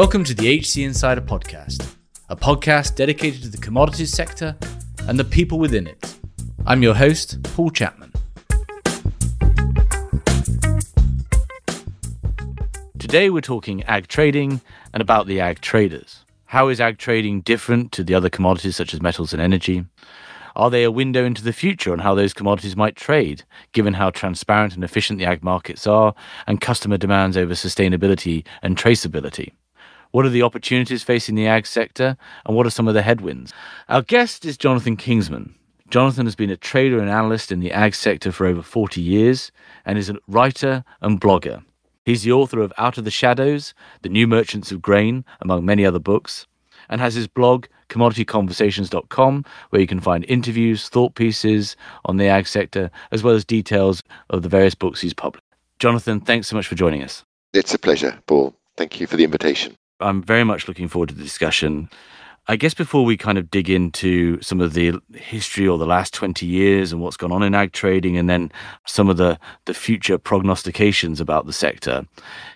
Welcome to the HC Insider Podcast, a podcast dedicated to the commodities sector and the people within it. I'm your host, Paul Chapman. Today we're talking ag trading and about the ag traders. How is ag trading different to the other commodities such as metals and energy? Are they a window into the future on how those commodities might trade, given how transparent and efficient the ag markets are and customer demands over sustainability and traceability? What are the opportunities facing the ag sector, and what are some of the headwinds? Our guest is Jonathan Kingsman. Jonathan has been a trader and analyst in the ag sector for over 40 years and is a writer and blogger. He's the author of Out of the Shadows, The New Merchants of Grain, among many other books, and has his blog, commodityconversations.com, where you can find interviews, thought pieces on the ag sector, as well as details of the various books he's published. Jonathan, thanks so much for joining us. It's a pleasure, Paul. Thank you for the invitation. I'm very much looking forward to the discussion. I guess before we kind of dig into some of the history or the last 20 years and what's gone on in ag trading and then some of the, the future prognostications about the sector,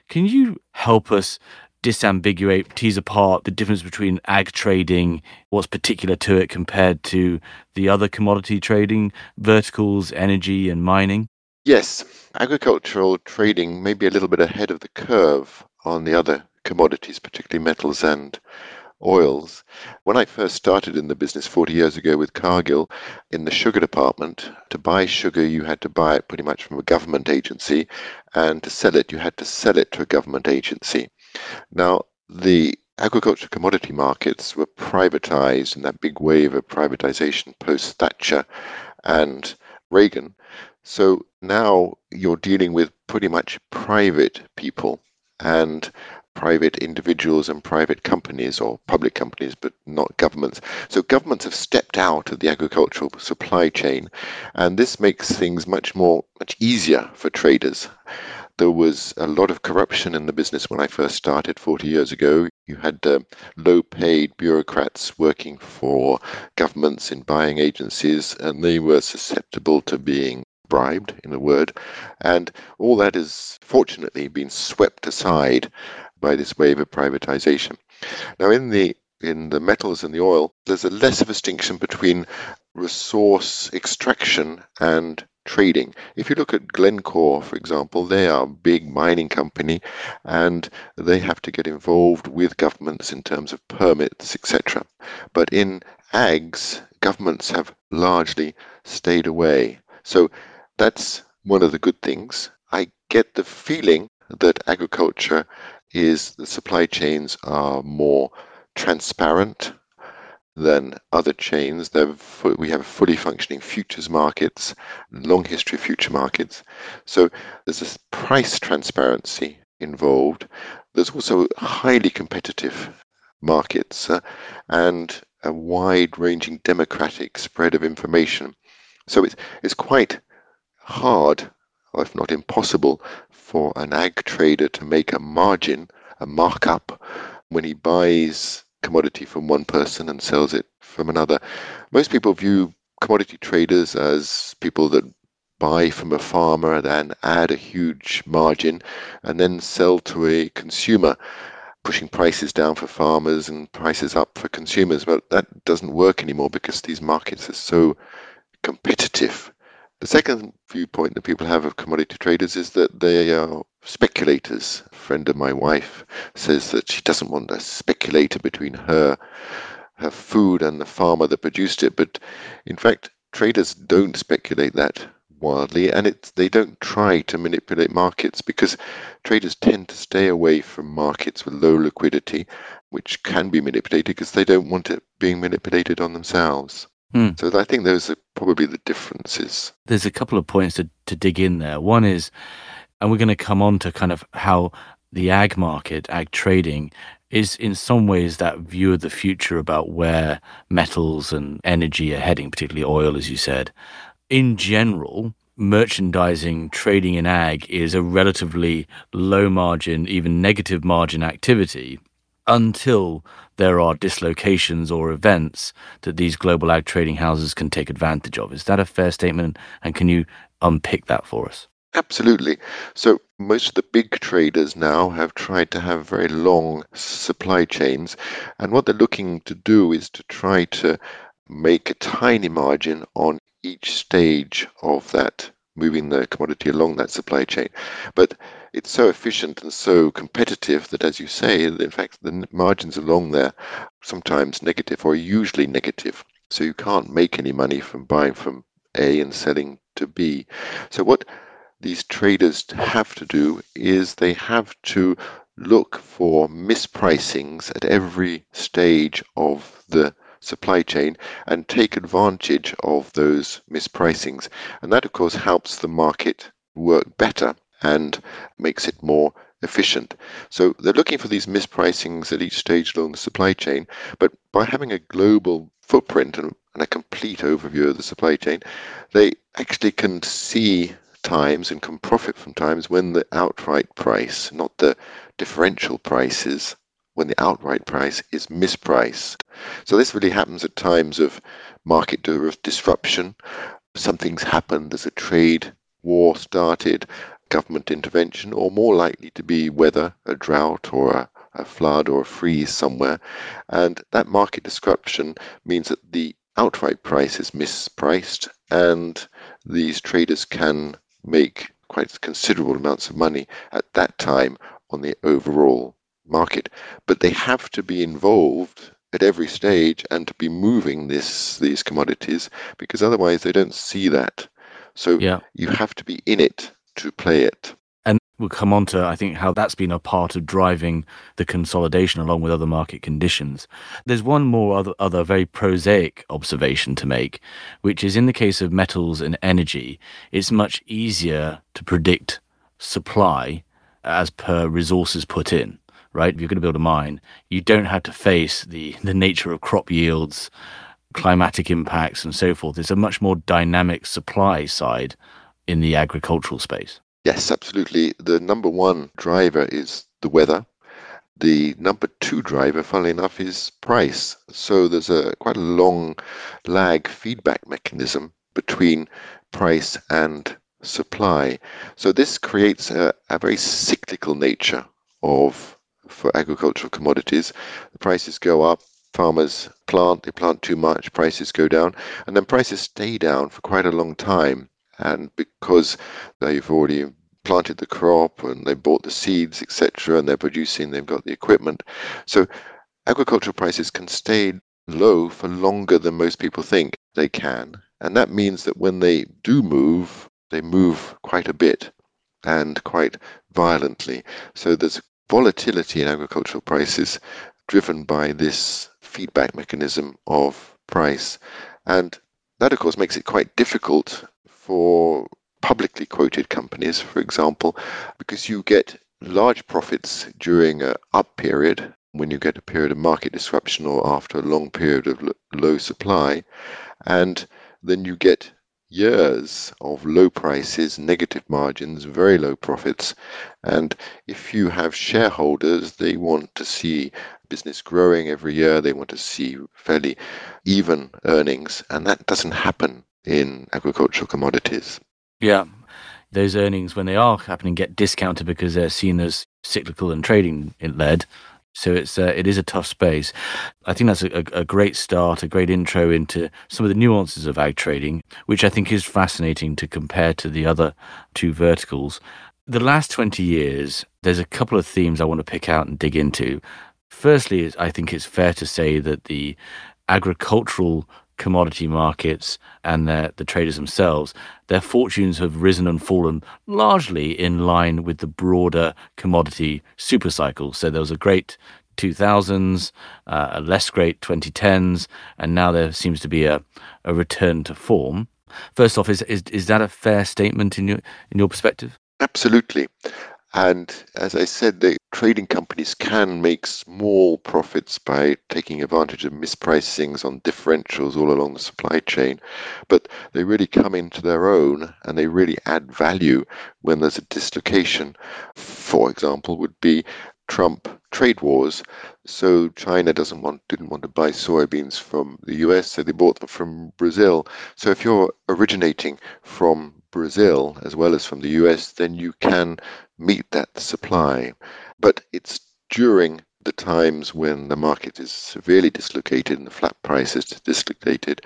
can you help us disambiguate, tease apart the difference between ag trading, what's particular to it compared to the other commodity trading verticals, energy and mining? Yes, agricultural trading may be a little bit ahead of the curve on the other commodities, particularly metals and oils. When I first started in the business 40 years ago with Cargill in the sugar department, to buy sugar, you had to buy it pretty much from a government agency, and to sell it, you had to sell it to a government agency. Now, the agriculture commodity markets were privatized in that big wave of privatization post Thatcher and Reagan. So now you're dealing with pretty much private people. And private individuals and private companies or public companies, but not governments. So governments have stepped out of the agricultural supply chain, and this makes things much more, much easier for traders. There was a lot of corruption in the business when I first started 40 years ago. You had uh, low paid bureaucrats working for governments in buying agencies, and they were susceptible to being bribed, in a word. And all that has fortunately been swept aside by this wave of privatization. Now, in the in the metals and the oil, there's a less of a distinction between resource extraction and trading. If you look at Glencore, for example, they are a big mining company and they have to get involved with governments in terms of permits, etc. But in ags, governments have largely stayed away. So that's one of the good things. I get the feeling that agriculture is the supply chains are more transparent than other chains. we have fully functioning futures markets, long history of future markets. So there's this price transparency involved. There's also highly competitive markets uh, and a wide ranging democratic spread of information. So it's, it's quite hard, or if not impossible, for an ag trader to make a margin, a markup, when he buys commodity from one person and sells it from another. Most people view commodity traders as people that buy from a farmer, then add a huge margin, and then sell to a consumer, pushing prices down for farmers and prices up for consumers. But that doesn't work anymore because these markets are so competitive the second viewpoint that people have of commodity traders is that they are speculators. A friend of my wife says that she doesn't want a speculator between her her food and the farmer that produced it. But in fact, traders don't speculate that wildly, and it, they don't try to manipulate markets because traders tend to stay away from markets with low liquidity, which can be manipulated because they don't want it being manipulated on themselves. Hmm. So I think those are probably the differences. There's a couple of points to, to dig in there. One is, and we're going to come on to kind of how the ag market, ag trading, is in some ways that view of the future about where metals and energy are heading, particularly oil, as you said. In general, merchandising trading in ag is a relatively low margin, even negative margin activity until there are dislocations or events that these global ag trading houses can take advantage of. Is that a fair statement? And can you unpick that for us? Absolutely. So most of the big traders now have tried to have very long supply chains. And what they're looking to do is to try to make a tiny margin on each stage of that moving the commodity along that supply chain. But it's so efficient and so competitive that, as you say, in fact, the margins along there sometimes negative or usually negative. So you can't make any money from buying from A and selling to B. So what these traders have to do is they have to look for mispricings at every stage of the supply chain and take advantage of those mispricings. And that, of course, helps the market work better and makes it more efficient. So they're looking for these mispricings at each stage along the supply chain, but by having a global footprint and, and a complete overview of the supply chain, they actually can see times and can profit from times when the outright price, not the differential prices, when the outright price is mispriced. So this really happens at times of market disruption. Something's happened, there's a trade war started, government intervention, or more likely to be weather, a drought or a, a flood or a freeze somewhere. And that market disruption means that the outright price is mispriced and these traders can make quite considerable amounts of money at that time on the overall market. But they have to be involved at every stage and to be moving this these commodities because otherwise they don't see that. So yeah. you have to be in it to play it. And we'll come on to, I think, how that's been a part of driving the consolidation along with other market conditions. There's one more other, other very prosaic observation to make, which is in the case of metals and energy, it's much easier to predict supply as per resources put in right? If you're going to build a mine, you don't have to face the, the nature of crop yields, climatic impacts, and so forth. It's a much more dynamic supply side in the agricultural space. Yes, absolutely. The number one driver is the weather. The number two driver, funnily enough, is price. So there's a quite a long lag feedback mechanism between price and supply. So this creates a, a very cyclical nature of for agricultural commodities. The prices go up, farmers plant, they plant too much, prices go down, and then prices stay down for quite a long time. And because they've already planted the crop and they bought the seeds, etc., and they're producing, they've got the equipment. So agricultural prices can stay low for longer than most people think they can. And that means that when they do move, they move quite a bit and quite violently. So there's volatility in agricultural prices driven by this feedback mechanism of price. And that, of course, makes it quite difficult for publicly quoted companies, for example, because you get large profits during a up period when you get a period of market disruption or after a long period of low supply and then you get years of low prices, negative margins, very low profits. And if you have shareholders, they want to see business growing every year, they want to see fairly even earnings, and that doesn't happen in agricultural commodities. Yeah. Those earnings, when they are happening, get discounted because they're seen as cyclical and trading led. So it's uh, it is a tough space. I think that's a, a, great start, a great intro into some of the nuances of ag trading, which I think is fascinating to compare to the other two verticals. The last 20 years, there's a couple of themes I want to pick out and dig into. Firstly, I think it's fair to say that the agricultural commodity markets and the, the traders themselves, their fortunes have risen and fallen largely in line with the broader commodity supercycle. So there was a great 2000s, uh, a less great 2010s, and now there seems to be a, a return to form. First off, is, is is that a fair statement in your in your perspective? Absolutely. And as I said, the trading companies can make small profits by taking advantage of mispricings on differentials all along the supply chain, but they really come into their own and they really add value when there's a dislocation. For example, would be Trump trade wars. So China doesn't want didn't want to buy soybeans from the US, so they bought them from Brazil. So if you're originating from Brazil as well as from the US, then you can meet that supply. But it's during the times when the market is severely dislocated and the flat price is dislocated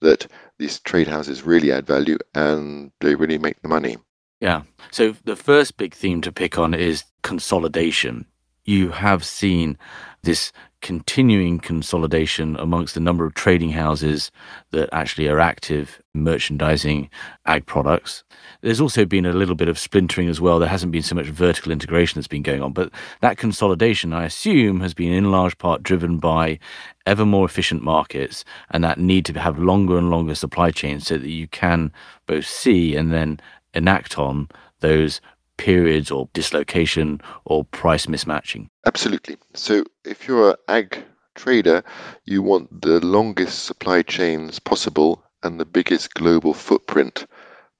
that these trade houses really add value and they really make the money. Yeah. So the first big theme to pick on is consolidation. You have seen this continuing consolidation amongst the number of trading houses that actually are active merchandising ag products. There's also been a little bit of splintering as well. There hasn't been so much vertical integration that's been going on, but that consolidation, I assume, has been in large part driven by ever more efficient markets and that need to have longer and longer supply chains so that you can both see and then enact on those periods or dislocation or price mismatching. Absolutely. So if you're an ag trader, you want the longest supply chains possible and the biggest global footprint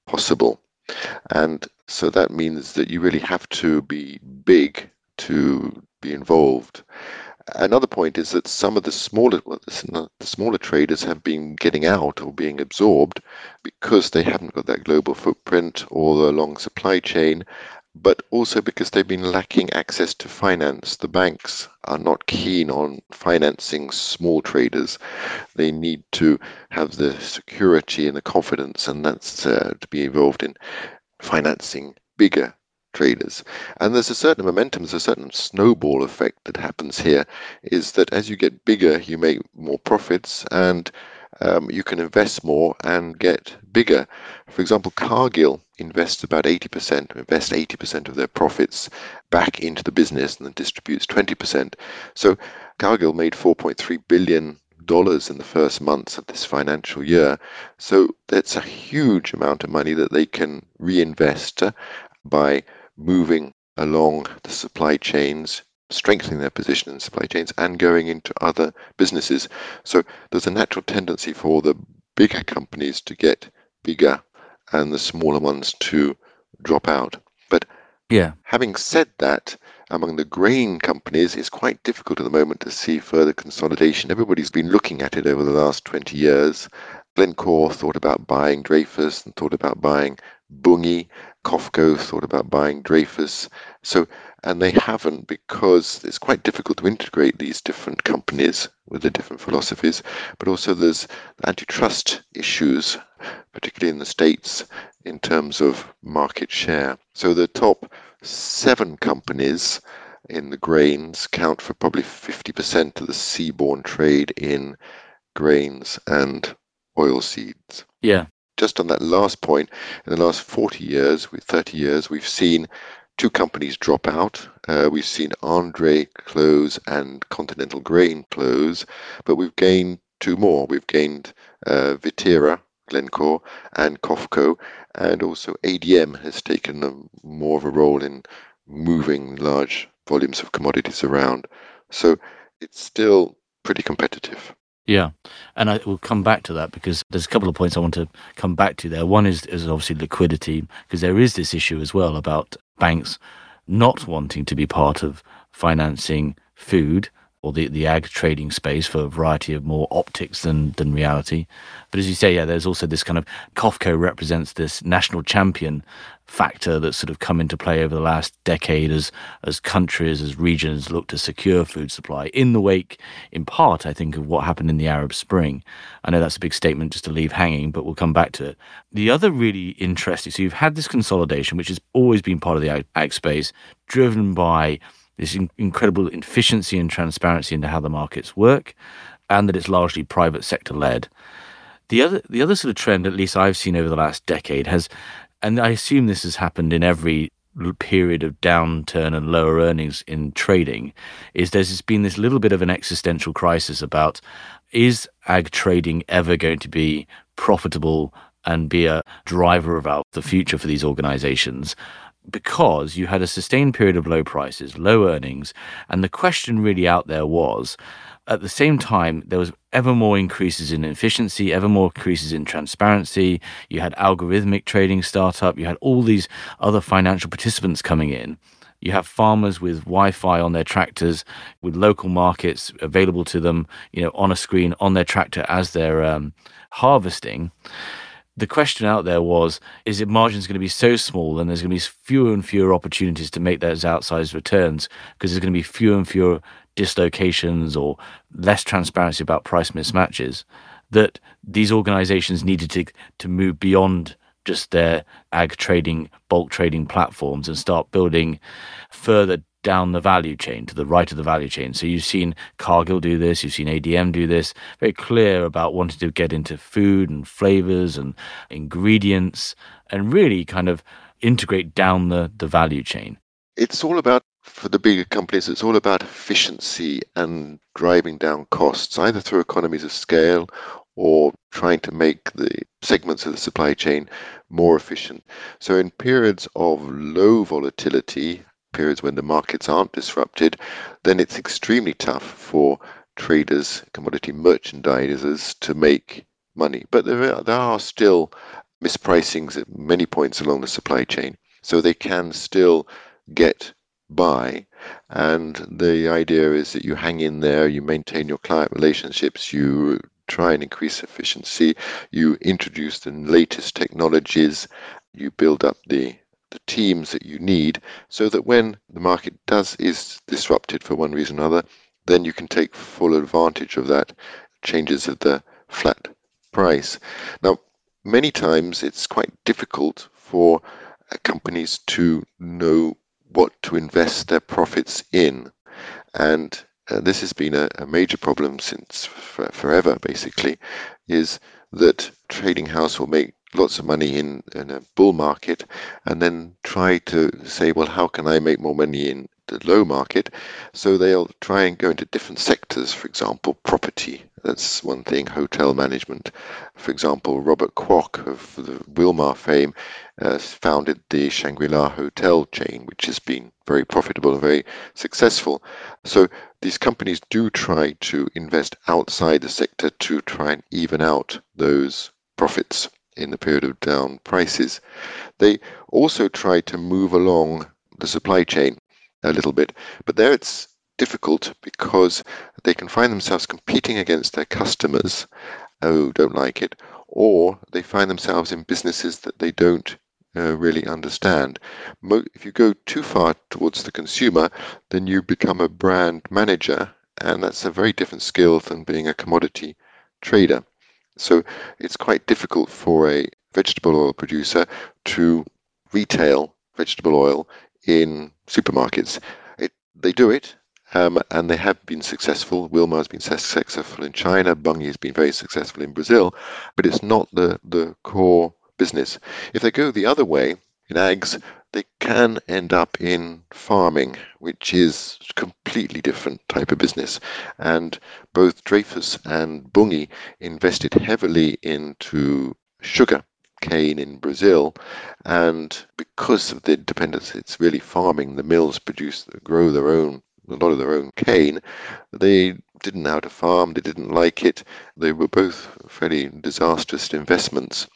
possible. And so that means that you really have to be big to be involved. Another point is that some of the smaller the smaller traders have been getting out or being absorbed because they haven't got that global footprint or the long supply chain, but also because they've been lacking access to finance. The banks are not keen on financing small traders. They need to have the security and the confidence, and that's uh, to be involved in financing bigger traders. And there's a certain momentum, there's a certain snowball effect that happens here, is that as you get bigger, you make more profits and um, you can invest more and get bigger. For example, Cargill invests about 80%, invest 80% of their profits back into the business and then distributes 20%. So Cargill made 4.3 billion dollars in the first months of this financial year. So that's a huge amount of money that they can reinvest by moving along the supply chains, strengthening their position in supply chains, and going into other businesses. So there's a natural tendency for the bigger companies to get bigger and the smaller ones to drop out. But yeah, having said that, among the grain companies, it's quite difficult at the moment to see further consolidation. Everybody's been looking at it over the last 20 years. Glencore thought about buying Dreyfus and thought about buying Bunge. COFCO thought about buying Dreyfus. So, and they haven't because it's quite difficult to integrate these different companies with the different philosophies. But also, there's antitrust issues, particularly in the States, in terms of market share. So, the top seven companies in the grains count for probably 50% of the seaborne trade in grains and oil seeds. Yeah just on that last point, in the last 40 years, with 30 years, we've seen two companies drop out. Uh, we've seen Andre close and Continental Grain close, but we've gained two more. We've gained uh, Viterra, Glencore, and COFCO, and also ADM has taken a, more of a role in moving large volumes of commodities around. So it's still pretty competitive. Yeah, and I will come back to that because there's a couple of points I want to come back to there. One is, is obviously liquidity, because there is this issue as well about banks not wanting to be part of financing food or the, the ag trading space for a variety of more optics than, than reality. But as you say, yeah, there's also this kind of COFCO represents this national champion factor that's sort of come into play over the last decade as as countries, as regions look to secure food supply in the wake, in part, I think, of what happened in the Arab Spring. I know that's a big statement just to leave hanging, but we'll come back to it. The other really interesting, so you've had this consolidation, which has always been part of the ag, space, driven by this in- incredible efficiency and transparency into how the markets work, and that it's largely private sector led. The other, the other sort of trend, at least I've seen over the last decade, has and I assume this has happened in every period of downturn and lower earnings in trading, is there's been this little bit of an existential crisis about is ag trading ever going to be profitable and be a driver of the future for these organizations? Because you had a sustained period of low prices, low earnings, and the question really out there was at the same time, there was ever more increases in efficiency, ever more increases in transparency. You had algorithmic trading startup. You had all these other financial participants coming in. You have farmers with Wi-Fi on their tractors, with local markets available to them, you know, on a screen on their tractor as they're um, harvesting. the question out there was is it margins going to be so small and there's going to be fewer and fewer opportunities to make those outsized returns because there's going to be fewer and fewer dislocations or less transparency about price mismatches that these organizations needed to to move beyond just their ag trading bulk trading platforms and start building further down the value chain to the right of the value chain. So you've seen Cargill do this, you've seen ADM do this, very clear about wanting to get into food and flavors and ingredients and really kind of integrate down the, the value chain. It's all about, for the bigger companies, it's all about efficiency and driving down costs, either through economies of scale or trying to make the segments of the supply chain more efficient. So, in periods of low volatility, periods when the markets aren't disrupted, then it's extremely tough for traders, commodity merchandisers to make money. But there are, there are still mispricings at many points along the supply chain. So they can still get by. And the idea is that you hang in there, you maintain your client relationships, you try and increase efficiency, you introduce the latest technologies, you build up the the teams that you need so that when the market does is disrupted for one reason or another, then you can take full advantage of that changes of the flat price. Now, many times it's quite difficult for uh, companies to know what to invest their profits in. And uh, this has been a, a major problem since for, forever, basically, is that trading house will make lots of money in, in a bull market and then try to say, well, how can I make more money in the low market? So they'll try and go into different sectors, for example, property. That's one thing, hotel management. For example, Robert Kuok of the Wilmar fame uh, founded the Shangri La hotel chain, which has been very profitable and very successful. So these companies do try to invest outside the sector to try and even out those profits in the period of down prices. They also try to move along the supply chain a little bit, but there it's difficult because they can find themselves competing against their customers who don't like it, or they find themselves in businesses that they don't uh, really understand. Mo- if you go too far towards the consumer, then you become a brand manager, and that's a very different skill than being a commodity trader. So it's quite difficult for a vegetable oil producer to retail vegetable oil in supermarkets. It, they do it, um, and they have been successful. Wilmar has been successful in China. Bunge has been very successful in Brazil, but it's not the, the core business. If they go the other way in ags, they can end up in farming, which is a completely different type of business. And both Dreyfus and Bunge invested heavily into sugar cane in Brazil, and because of the dependence, it's really farming. The mills produce, grow their own, a lot of their own cane. They didn't know how to farm. They didn't like it. They were both fairly disastrous investments,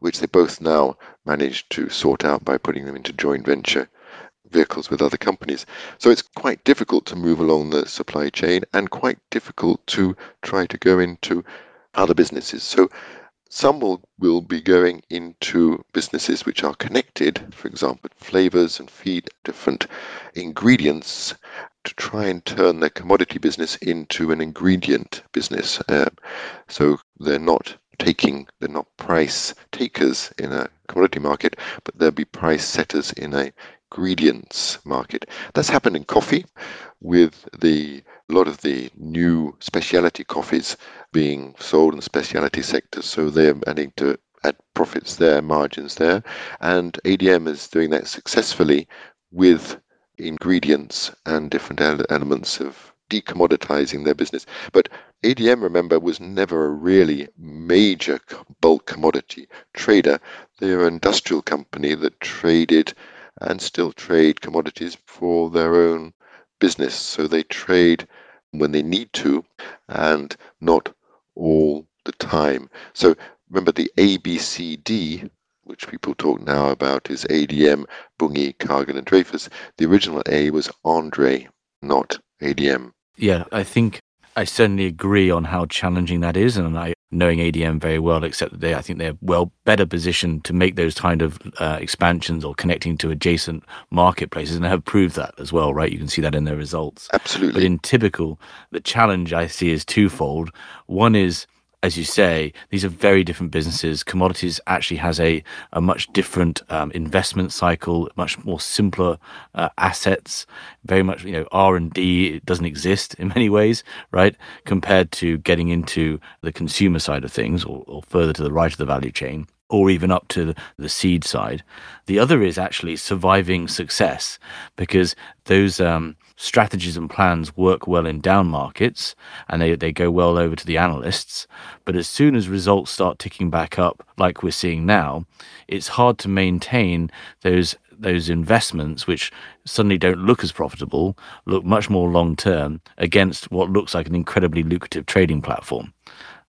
which they both now managed to sort out by putting them into joint venture vehicles with other companies. So it's quite difficult to move along the supply chain and quite difficult to try to go into other businesses. So some will, will be going into businesses which are connected, for example, flavors and feed different ingredients to try and turn their commodity business into an ingredient business. Um, so they're not taking, they're not price takers in a commodity market, but they'll be price setters in a ingredients market. That's happened in coffee with the a lot of the new specialty coffees being sold in the specialty sector, so they're adding to add profits there, margins there, and ADM is doing that successfully with ingredients and different elements of decommoditizing their business. But ADM, remember, was never a really major bulk commodity trader. They're an industrial company that traded and still trade commodities for their own business. So they trade when they need to and not all the time. So remember the ABCD, which people talk now about, is ADM, Bunge, Cargill, and Dreyfus. The original A was Andre, not ADM. Yeah, I think I certainly agree on how challenging that is, and I knowing ADM very well, except that they, I think they're well better positioned to make those kind of uh, expansions or connecting to adjacent marketplaces, and have proved that as well, right? You can see that in their results. Absolutely. But in typical, the challenge I see is twofold. One is as you say, these are very different businesses. Commodities actually has a, a much different um, investment cycle, much more simpler uh, assets. Very much, you know, R and D doesn't exist in many ways, right? Compared to getting into the consumer side of things, or, or further to the right of the value chain or even up to the seed side. The other is actually surviving success because those um, strategies and plans work well in down markets and they, they go well over to the analysts. But as soon as results start ticking back up, like we're seeing now, it's hard to maintain those those investments which suddenly don't look as profitable, look much more long term against what looks like an incredibly lucrative trading platform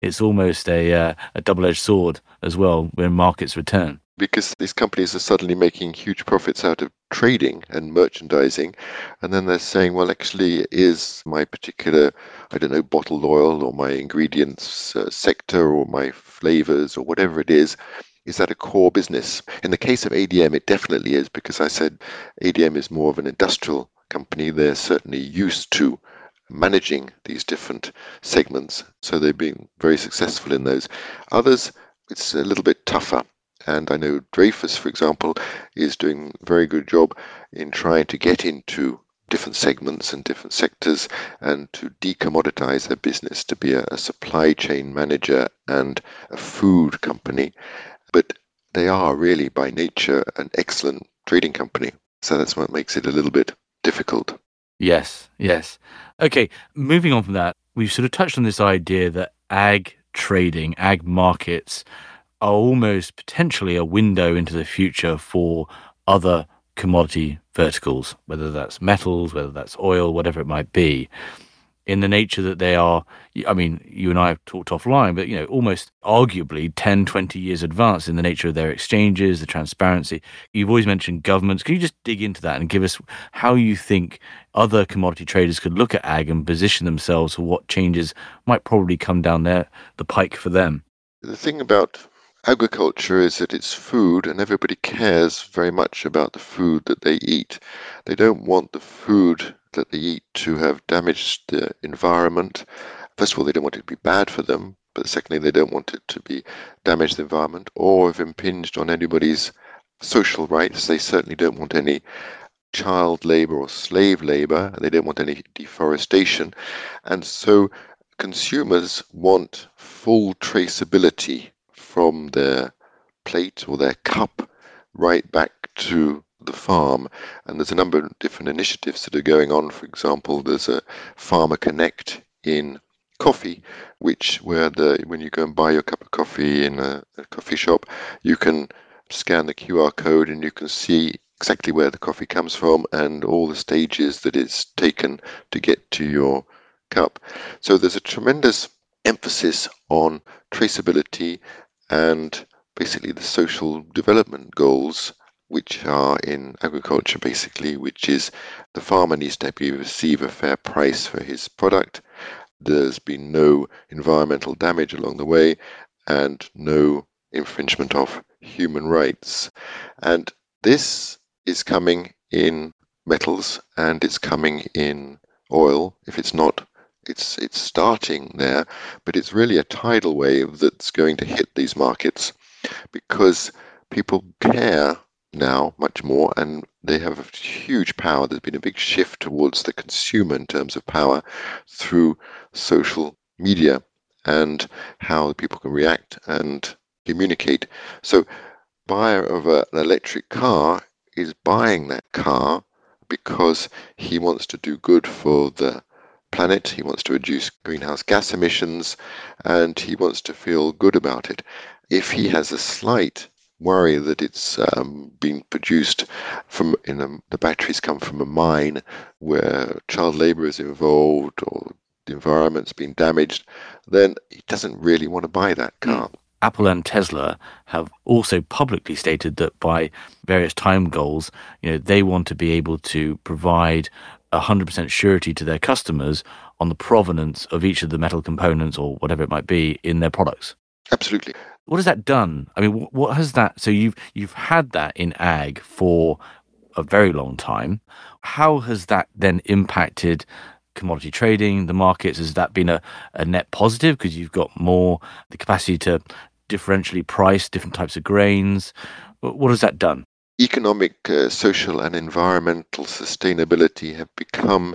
it's almost a, uh, a double edged sword as well when markets return. Because these companies are suddenly making huge profits out of trading and merchandising, and then they're saying, well, actually, is my particular, I don't know, bottled oil or my ingredients uh, sector or my flavors or whatever it is, is that a core business? In the case of ADM, it definitely is because I said ADM is more of an industrial company. They're certainly used to managing these different segments. So they've been very successful in those. Others, it's a little bit tougher. And I know Dreyfus, for example, is doing a very good job in trying to get into different segments and different sectors and to decommoditize their business to be a, a supply chain manager and a food company. But they are really by nature an excellent trading company. So that's what makes it a little bit difficult. Yes, yes. Okay, moving on from that, we've sort of touched on this idea that ag trading, ag markets are almost potentially a window into the future for other commodity verticals, whether that's metals, whether that's oil, whatever it might be in the nature that they are i mean you and i have talked offline but you know almost arguably 10 20 years advanced in the nature of their exchanges the transparency. You've always mentioned governments. Can you just dig into that and give us how you think other commodity traders could look at ag and position themselves for what changes might probably come down there the pike for them? The thing about agriculture is that it's food and everybody cares very much about the food that they eat. They don't want the food that they eat to have damaged the environment. First of all, they don't want it to be bad for them, but secondly, they don't want it to be damage the environment or have impinged on anybody's social rights. They certainly don't want any child labor or slave labor. They don't want any deforestation. And so consumers want full traceability from their plate or their cup right back to the farm. And there's a number of different initiatives that are going on. For example, there's a Farmer Connect in coffee, which where the when you go and buy your cup of coffee in a, a coffee shop, you can scan the QR code and you can see exactly where the coffee comes from and all the stages that it's taken to get to your cup. So there's a tremendous emphasis on traceability and basically the social development goals which are in agriculture basically, which is the farmer needs to receive a fair price for his product. There's been no environmental damage along the way and no infringement of human rights. And this is coming in metals and it's coming in oil. If it's not, it's it's starting there, but it's really a tidal wave that's going to hit these markets because people care now much more, and they have a huge power. There's been a big shift towards the consumer in terms of power through social media and how people can react and communicate. So, buyer of a, an electric car is buying that car because he wants to do good for the planet, he wants to reduce greenhouse gas emissions, and he wants to feel good about it. If he has a slight worry that it's um, been produced from in a, the batteries come from a mine where child labor is involved or the environment's been damaged, then he doesn't really want to buy that hmm. car. Apple and Tesla have also publicly stated that by various time goals, you know, they want to be able to provide 100% surety to their customers on the provenance of each of the metal components or whatever it might be in their products. Absolutely. What has that done? I mean, what has that? So you've you've had that in ag for a very long time. How has that then impacted commodity trading, the markets? Has that been a, a net positive because you've got more the capacity to differentially price different types of grains? What has that done? Economic, uh, social, and environmental sustainability have become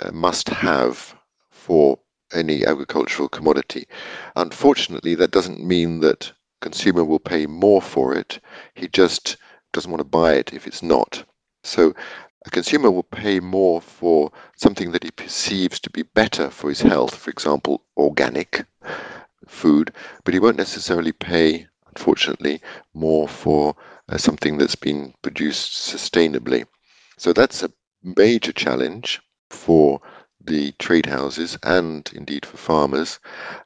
a must have for any agricultural commodity. Unfortunately, that doesn't mean that consumer will pay more for it. He just doesn't want to buy it if it's not. So a consumer will pay more for something that he perceives to be better for his health, for example, organic food, but he won't necessarily pay, unfortunately, more for uh, something that's been produced sustainably. So that's a major challenge for the trade houses and indeed for farmers,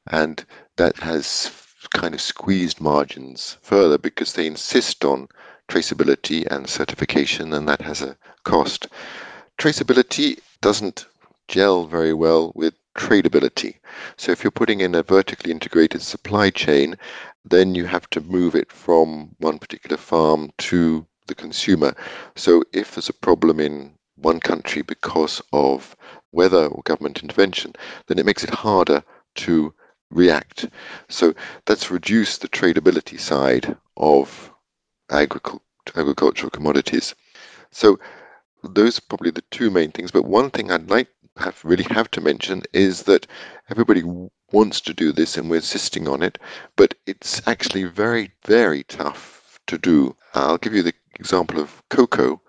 and that has kind of squeezed margins further because they insist on traceability and certification, and that has a cost. Traceability doesn't gel very well with tradability. So if you're putting in a vertically integrated supply chain, then you have to move it from one particular farm to the consumer. So if there's a problem in one country because of weather or government intervention, then it makes it harder to react. So that's reduced the tradability side of agricultural commodities. So those are probably the two main things. But one thing I'd like have really have to mention is that everybody wants to do this and we're insisting on it, but it's actually very, very tough to do. I'll give you the example of cocoa,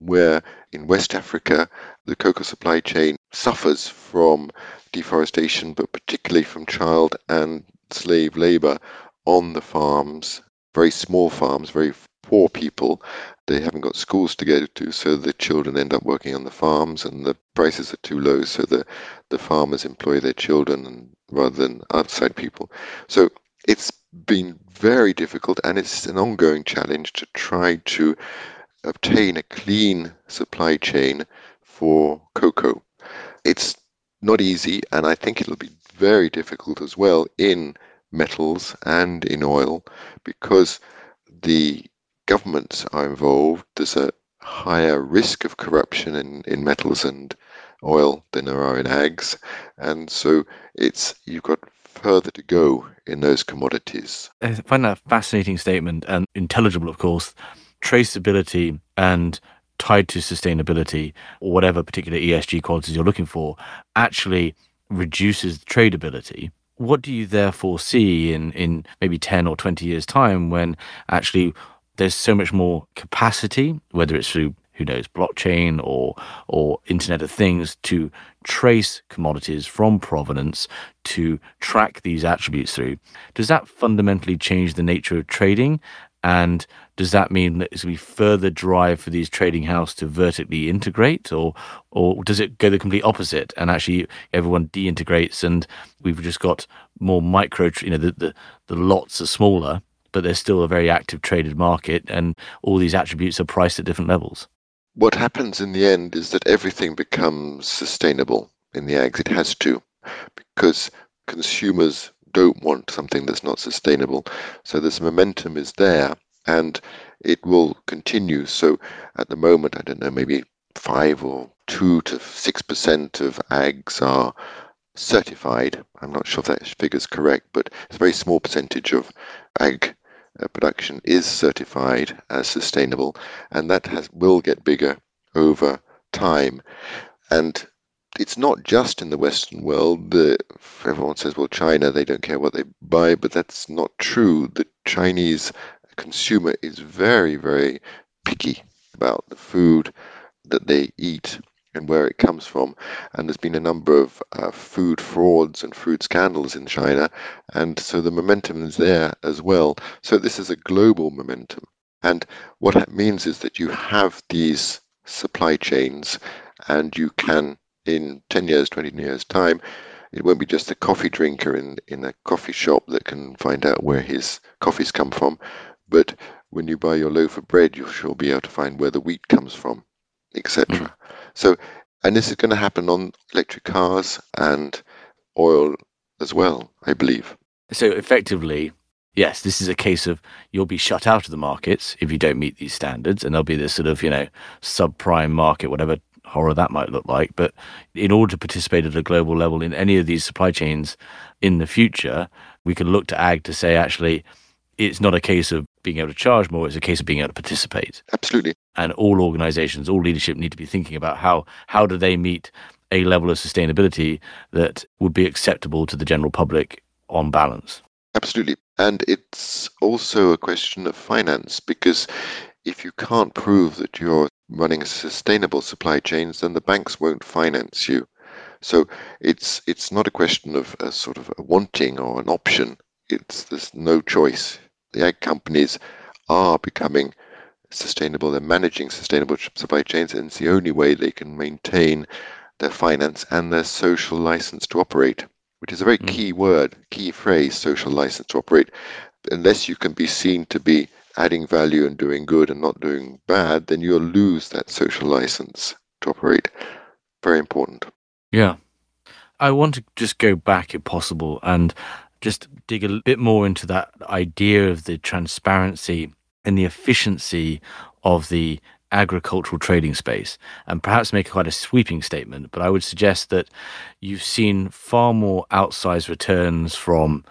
where in West Africa the cocoa supply chain suffers from deforestation, but particularly from child and slave labor on the farms, very small farms, very poor people. They haven't got schools to go to, so the children end up working on the farms, and the prices are too low, so the, the farmers employ their children rather than outside people. So it's been very difficult, and it's an ongoing challenge to try to obtain a clean supply chain for cocoa. It's not easy, and I think it'll be very difficult as well in metals and in oil because the governments are involved, there's a higher risk of corruption in, in metals and oil than there are in ags. And so it's you've got further to go in those commodities. I find that a fascinating statement and intelligible, of course. Traceability and tied to sustainability or whatever particular ESG qualities you're looking for actually reduces tradability. What do you therefore see in, in maybe 10 or 20 years' time when actually there's so much more capacity, whether it's through who knows blockchain or or Internet of Things, to trace commodities from provenance to track these attributes through. Does that fundamentally change the nature of trading? And does that mean that it's going to be further drive for these trading houses to vertically integrate, or or does it go the complete opposite and actually everyone deintegrates and we've just got more micro, you know, the, the, the lots are smaller but there's still a very active traded market, and all these attributes are priced at different levels. What happens in the end is that everything becomes sustainable in the ags. It has to, because consumers don't want something that's not sustainable. So this momentum is there, and it will continue. So at the moment, I don't know, maybe five or two to six percent of ags are certified. I'm not sure if that figure is correct, but it's a very small percentage of ag uh, production is certified as sustainable, and that has will get bigger over time. And it's not just in the Western world. Everyone says, well, China, they don't care what they buy, but that's not true. The Chinese consumer is very, very picky about the food that they eat and where it comes from. And there's been a number of uh, food frauds and food scandals in China, and so the momentum is there as well. So this is a global momentum. And what that means is that you have these supply chains, and you can, in 10 years, 20 mm. years' time, it won't be just a coffee drinker in, in a coffee shop that can find out where his coffees come from, but when you buy your loaf of bread, you shall be able to find where the wheat comes from, etc. Mm. So And this is going to happen on electric cars and oil as well, I believe. So effectively, yes, this is a case of you'll be shut out of the markets if you don't meet these standards, and there'll be this sort of, you know, subprime market, whatever horror that might look like. But in order to participate at a global level in any of these supply chains in the future, we can look to ag to say, actually, it's not a case of being able to charge more, it's a case of being able to participate. Absolutely. And all organizations, all leadership need to be thinking about how how do they meet a level of sustainability that would be acceptable to the general public on balance. Absolutely. And it's also a question of finance because if you can't prove that you're running sustainable supply chains, then the banks won't finance you. So it's it's not a question of a sort of a wanting or an option. It's there's no choice. The ag companies are becoming sustainable. They're managing sustainable supply chains, and it's the only way they can maintain their finance and their social license to operate, which is a very mm. key word, key phrase, social license to operate. Unless you can be seen to be adding value and doing good and not doing bad, then you'll lose that social license to operate. Very important. Yeah. I want to just go back, if possible, and just dig a bit more into that idea of the transparency and the efficiency of the agricultural trading space and perhaps make quite a sweeping statement. But I would suggest that you've seen far more outsized returns from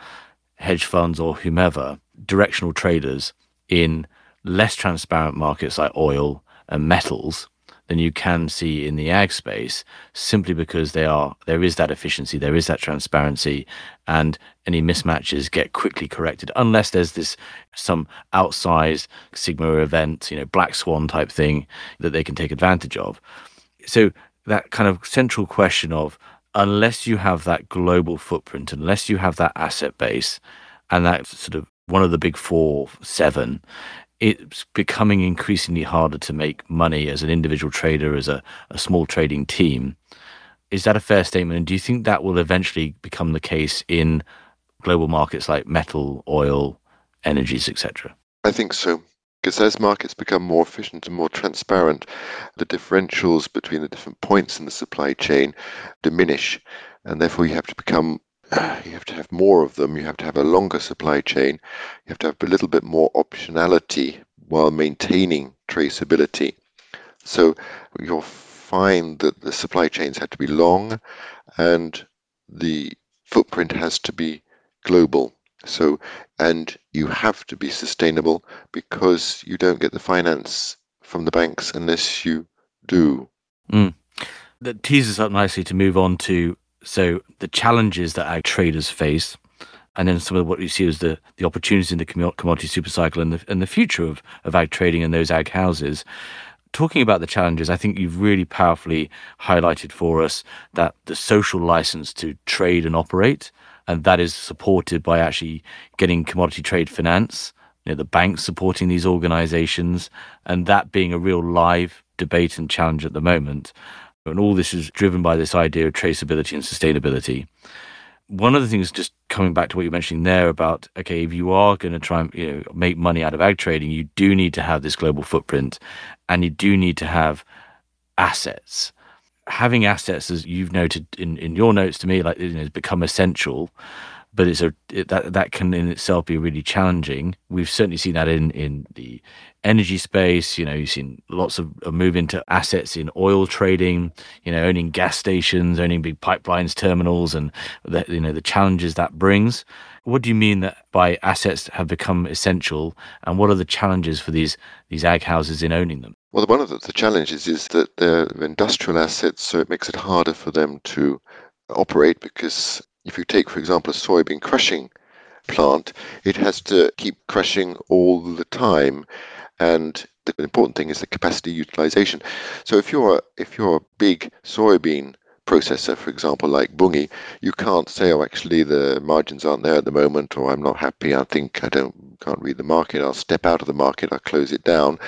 hedge funds or whomever, directional traders in less transparent markets like oil and metals than you can see in the ag space simply because they are there is that efficiency there is that transparency and any mismatches get quickly corrected unless there's this some outsized sigma event you know black swan type thing that they can take advantage of. So that kind of central question of unless you have that global footprint unless you have that asset base and that sort of one of the big four seven it's becoming increasingly harder to make money as an individual trader, as a, a small trading team. Is that a fair statement? And do you think that will eventually become the case in global markets like metal, oil, energies, etc.? I think so. Because as markets become more efficient and more transparent, the differentials between the different points in the supply chain diminish. And therefore, you have to become you have to have more of them. You have to have a longer supply chain. You have to have a little bit more optionality while maintaining traceability. So you'll find that the supply chains have to be long and the footprint has to be global. So, and you have to be sustainable because you don't get the finance from the banks unless you do. Mm. That teases up nicely to move on to so the challenges that our traders face, and then some of what you see as the, the opportunities in the commodity super cycle and the, and the future of, of ag trading and those ag houses. Talking about the challenges, I think you've really powerfully highlighted for us that the social license to trade and operate, and that is supported by actually getting commodity trade finance, you know, the banks supporting these organizations, and that being a real live debate and challenge at the moment. And all this is driven by this idea of traceability and sustainability. One of the things, just coming back to what you're mentioning there about, okay, if you are going to try and you know, make money out of ag trading, you do need to have this global footprint and you do need to have assets. Having assets, as you've noted in, in your notes to me, like you know, has become essential but it's a it, that that can in itself be really challenging. We've certainly seen that in in the energy space. You know, you've seen lots of, of move into assets in oil trading. You know, owning gas stations, owning big pipelines, terminals, and the, you know the challenges that brings. What do you mean that by assets have become essential, and what are the challenges for these these ag houses in owning them? Well, one of the, the challenges is that they're industrial assets, so it makes it harder for them to operate because if you take, for example, a soybean crushing plant, it has to keep crushing all the time. And the important thing is the capacity utilization. So if you're if you're a big soybean processor, for example, like Bunge, you can't say, oh, actually the margins aren't there at the moment, or I'm not happy. I think I don't can't read the market. I'll step out of the market. I'll close it down.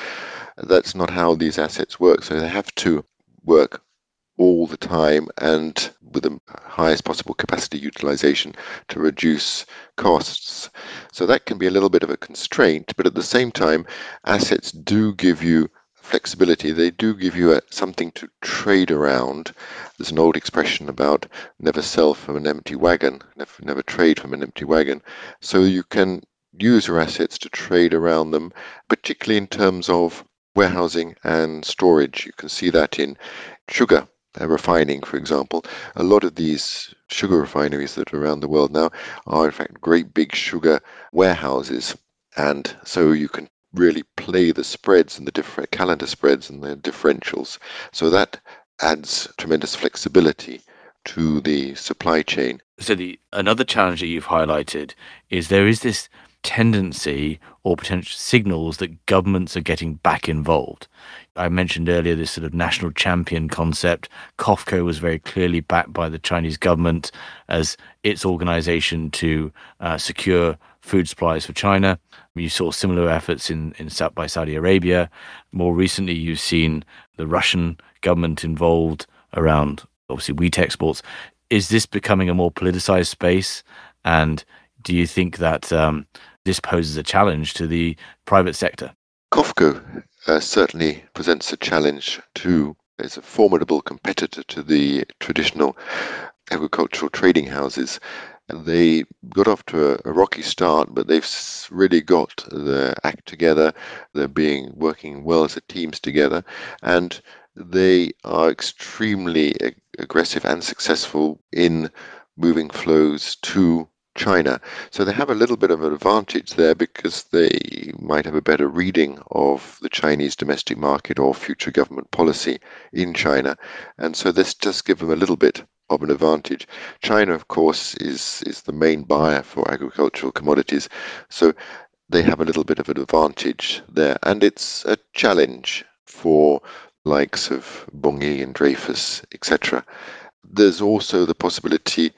That's not how these assets work. So they have to work all the time and with the highest possible capacity utilization to reduce costs. So that can be a little bit of a constraint, but at the same time, assets do give you flexibility. They do give you a, something to trade around. There's an old expression about never sell from an empty wagon, never, never trade from an empty wagon. So you can use your assets to trade around them, particularly in terms of warehousing and storage. You can see that in sugar uh, refining, for example. A lot of these sugar refineries that are around the world now are, in fact, great big sugar warehouses. And so you can really play the spreads and the different calendar spreads and the differentials. So that adds tremendous flexibility to the supply chain. So the another challenge that you've highlighted is there is this tendency or potential signals that governments are getting back involved. I mentioned earlier this sort of national champion concept. COFCO was very clearly backed by the Chinese government as its organization to uh, secure food supplies for China. You saw similar efforts in, in by Saudi Arabia. More recently, you've seen the Russian government involved around obviously wheat exports. Is this becoming a more politicized space? And do you think that um, this poses a challenge to the private sector? COFCO uh, certainly presents a challenge to it's a formidable competitor to the traditional agricultural trading houses. And they got off to a, a, rocky start, but they've really got their act together. They're being working well as a teams together, and they are extremely ag- aggressive and successful in moving flows to China. So they have a little bit of an advantage there because they might have a better reading of the Chinese domestic market or future government policy in China. And so this does give them a little bit of an advantage. China, of course, is, is the main buyer for agricultural commodities. So they have a little bit of an advantage there. And it's a challenge for likes of Bunge and Dreyfus, etc. There's also the possibility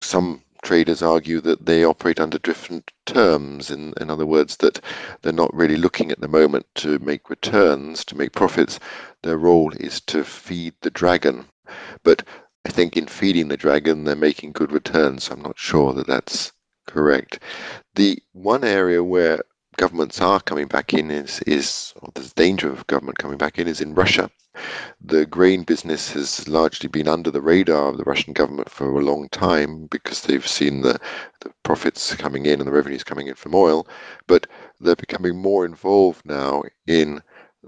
some traders argue that they operate under different terms. In, in other words, that they're not really looking at the moment to make returns, to make profits. Their role is to feed the dragon. But I think in feeding the dragon, they're making good returns. I'm not sure that that's correct. The one area where governments are coming back in is, is or there's danger of government coming back in is in Russia. The grain business has largely been under the radar of the Russian government for a long time because they've seen the, the profits coming in and the revenues coming in from oil, but they're becoming more involved now in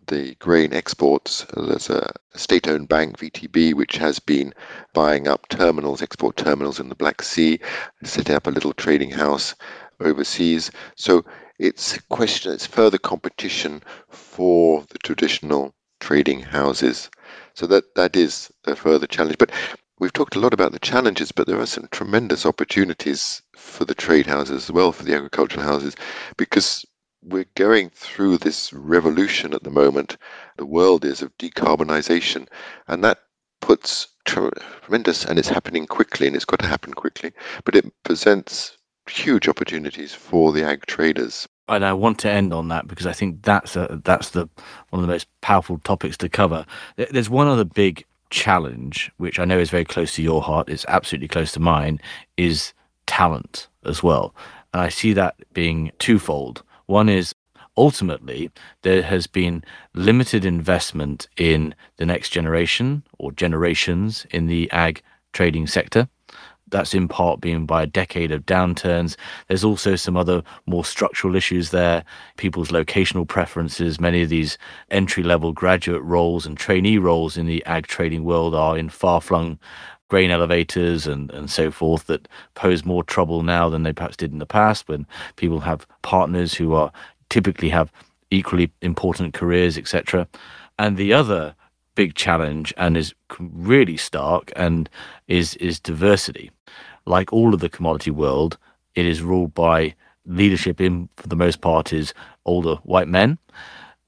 the grain exports. There's a state owned bank, VTB, which has been buying up terminals, export terminals in the Black Sea, setting up a little trading house overseas. So it's a question, it's further competition for the traditional trading houses. So that that is a further challenge. But we've talked a lot about the challenges, but there are some tremendous opportunities for the trade houses as well, for the agricultural houses, because we're going through this revolution at the moment. The world is of decarbonization, and that puts tremendous, and it's happening quickly, and it's got to happen quickly, but it presents huge opportunities for the ag traders. And I want to end on that because I think that's a, that's the one of the most powerful topics to cover. There's one other big challenge which I know is very close to your heart. It's absolutely close to mine. Is talent as well, and I see that being twofold. One is ultimately there has been limited investment in the next generation or generations in the ag trading sector that's in part being by a decade of downturns. There's also some other more structural issues there, people's locational preferences. Many of these entry level graduate roles and trainee roles in the ag trading world are in far flung grain elevators and, and so forth that pose more trouble now than they perhaps did in the past when people have partners who are typically have equally important careers, etc. And the other big challenge and is really stark and is is diversity. Like all of the commodity world, it is ruled by leadership in for the most part is older white men.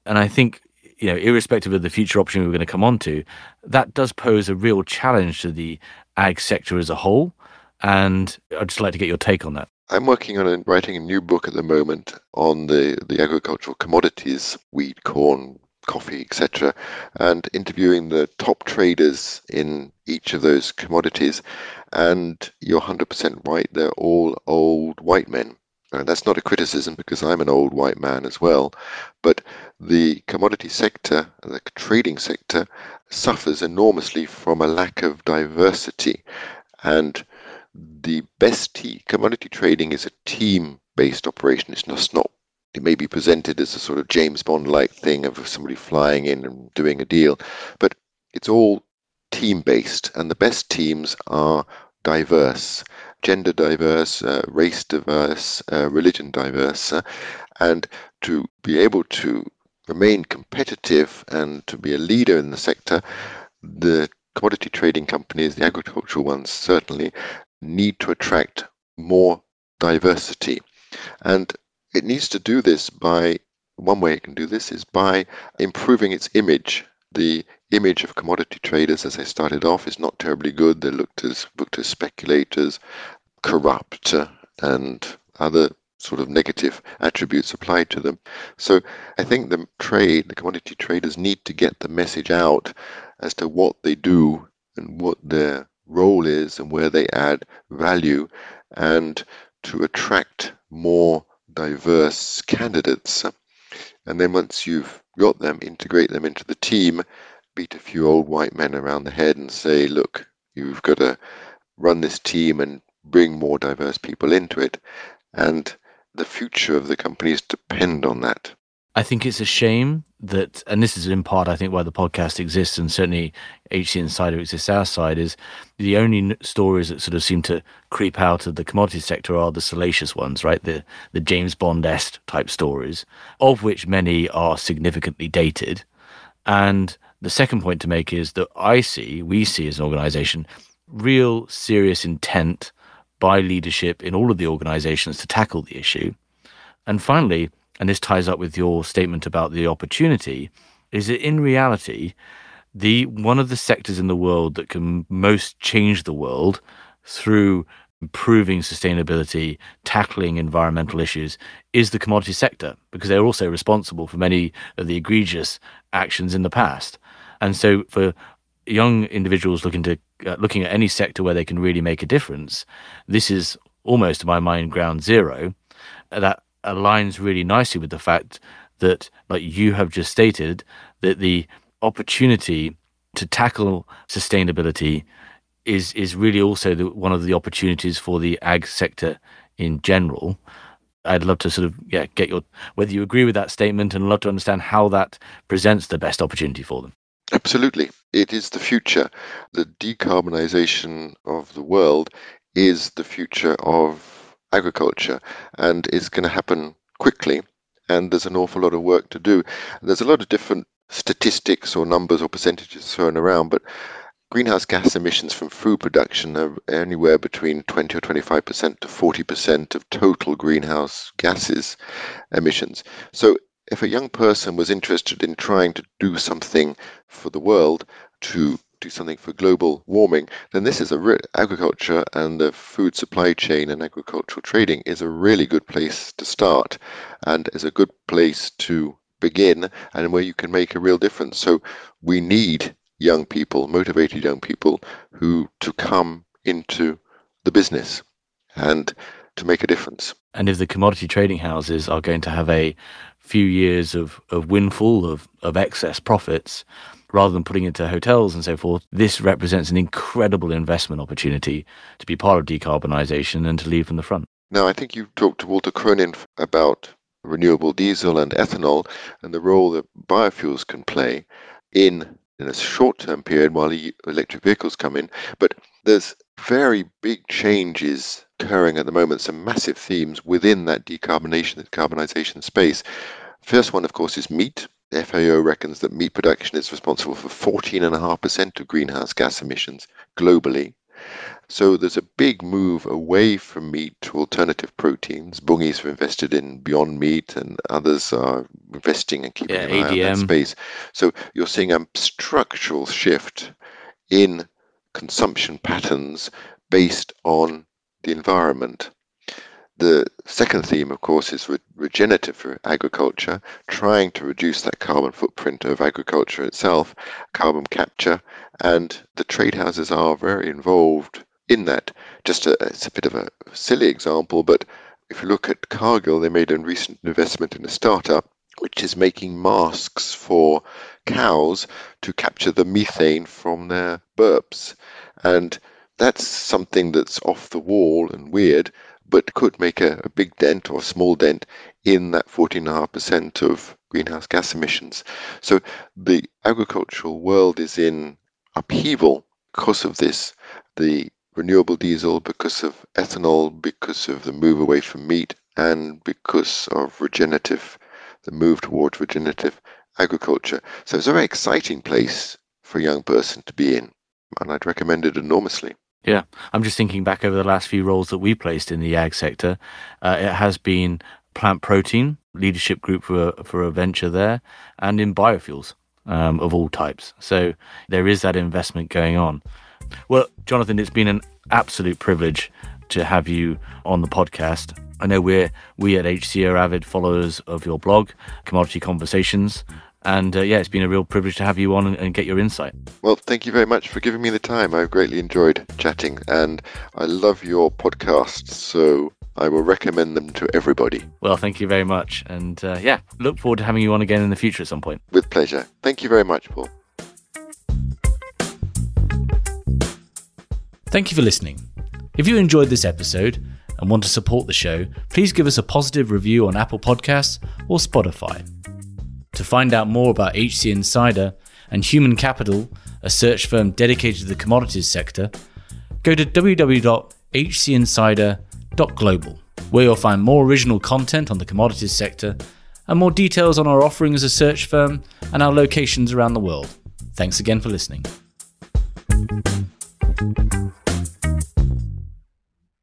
And I think, you know, irrespective of the future option we're going to come on to, that does pose a real challenge to the ag sector as a whole. And I'd just like to get your take on that. I'm working on a, writing a new book at the moment on the, the agricultural commodities, wheat, corn, coffee, etc., and interviewing the top traders in each of those commodities. And you're 100% right, they're all old white men. and that's not a criticism because I'm an old white man as well, but the commodity sector, the trading sector, suffers enormously from a lack of diversity. And the best commodity trading is a team based operation. It's not, not it may be presented as a sort of James Bond like thing of somebody flying in and doing a deal, but it's all team based, and the best teams are diverse, gender diverse, uh, race diverse, uh, religion diverse, uh, and to be able to remain competitive and to be a leader in the sector, the commodity trading companies, the agricultural ones certainly, need to attract more diversity. And it needs to do this by one way it can do this is by improving its image. The image of commodity traders, as they started off, is not terribly good. They're looked as looked as speculators, corrupt, uh, and other sort of negative attributes applied to them. So I think the trade, the commodity traders need to get the message out as to what they do and what their role is and where they add value and to attract more diverse candidates. And then once you've got them, integrate them into the team, beat a few old white men around the head and say, look, you've got to run this team and bring more diverse people into it. And the future of the companies depend on that. I think it's a shame that, and this is in part, I think, why the podcast exists, and certainly HC Insider exists outside, is the only stories that sort of seem to creep out of the commodity sector are the salacious ones, right? The the James Bond esque type stories, of which many are significantly dated. And the second point to make is that I see, we see as an organization, real serious intent by leadership in all of the organizations to tackle the issue. And finally, and this ties up with your statement about the opportunity, is that in reality, the one of the sectors in the world that can most change the world through improving sustainability, tackling environmental issues, is the commodity sector because they're also responsible for many of the egregious actions in the past. And so, for young individuals looking to uh, looking at any sector where they can really make a difference, this is almost, to my mind, ground zero. That aligns really nicely with the fact that, like you have just stated, that the opportunity to tackle sustainability is is really also the, one of the opportunities for the ag sector in general. I'd love to sort of yeah get your whether you agree with that statement and love to understand how that presents the best opportunity for them. Absolutely. It is the future. The decarbonisation of the world is the future of agriculture and it's going to happen quickly. And there's an awful lot of work to do. There's a lot of different statistics or numbers or percentages thrown around, but greenhouse gas emissions from food production are anywhere between 20 or 25% to 40% of total greenhouse gases emissions. So if a young person was interested in trying to do something for the world to do something for global warming, then this is a re- agriculture and the food supply chain and agricultural trading is a really good place to start and is a good place to begin and where you can make a real difference. So we need young people, motivated young people who to come into the business and to make a difference. And if the commodity trading houses are going to have a few years of, of windfall of, of excess profits rather than putting into hotels and so forth, this represents an incredible investment opportunity to be part of decarbonisation and to lead from the front. Now, I think you talked to Walter Cronin about renewable diesel and ethanol and the role that biofuels can play in in a short-term period while electric vehicles come in. But there's very big changes occurring at the moment, some massive themes within that decarbonation, decarbonization space. First one, of course, is meat. The FAO reckons that meat production is responsible for 14.5% of greenhouse gas emissions globally. So there's a big move away from meat to alternative proteins. Bunge's have invested in Beyond Meat, and others are investing and keeping yeah, an eye on that space. So you're seeing a structural shift in consumption patterns based on the environment. The second theme, of course, is re- regenerative agriculture, trying to reduce that carbon footprint of agriculture itself, carbon capture, and the trade houses are very involved in that. Just a, it's a bit of a silly example, but if you look at Cargill, they made a recent investment in a startup which is making masks for cows to capture the methane from their burps. And that's something that's off the wall and weird, but could make a, a big dent or a small dent in that 14.5% of greenhouse gas emissions. So the agricultural world is in upheaval because of this. The renewable diesel, because of ethanol, because of the move away from meat, and because of regenerative, the move towards regenerative agriculture. So it's a very exciting place for a young person to be in, and I'd recommend it enormously. Yeah, I'm just thinking back over the last few roles that we placed in the ag sector. Uh, it has been plant protein leadership group for a, for a venture there, and in biofuels um, of all types. So there is that investment going on. Well, Jonathan, it's been an absolute privilege to have you on the podcast. I know we're we at HC are avid followers of your blog, Commodity Conversations, and uh, yeah, it's been a real privilege to have you on and, and, get your insight. Well, thank you very much for giving me the time. I've greatly enjoyed chatting, and I love your podcasts. So I will recommend them to everybody. Well, thank you very much, and uh, yeah, look forward to having you on again in the future at some point. With pleasure. Thank you very much, Paul. Thank you for listening. If you enjoyed this episode and want to support the show, please give us a positive review on Apple Podcasts or Spotify. To find out more about HC Insider and Human Capital, a search firm dedicated to the commodities sector, go to www.hcinsider.global, where you'll find more original content on the commodities sector and more details on our offering as a search firm and our locations around the world. Thanks again for listening.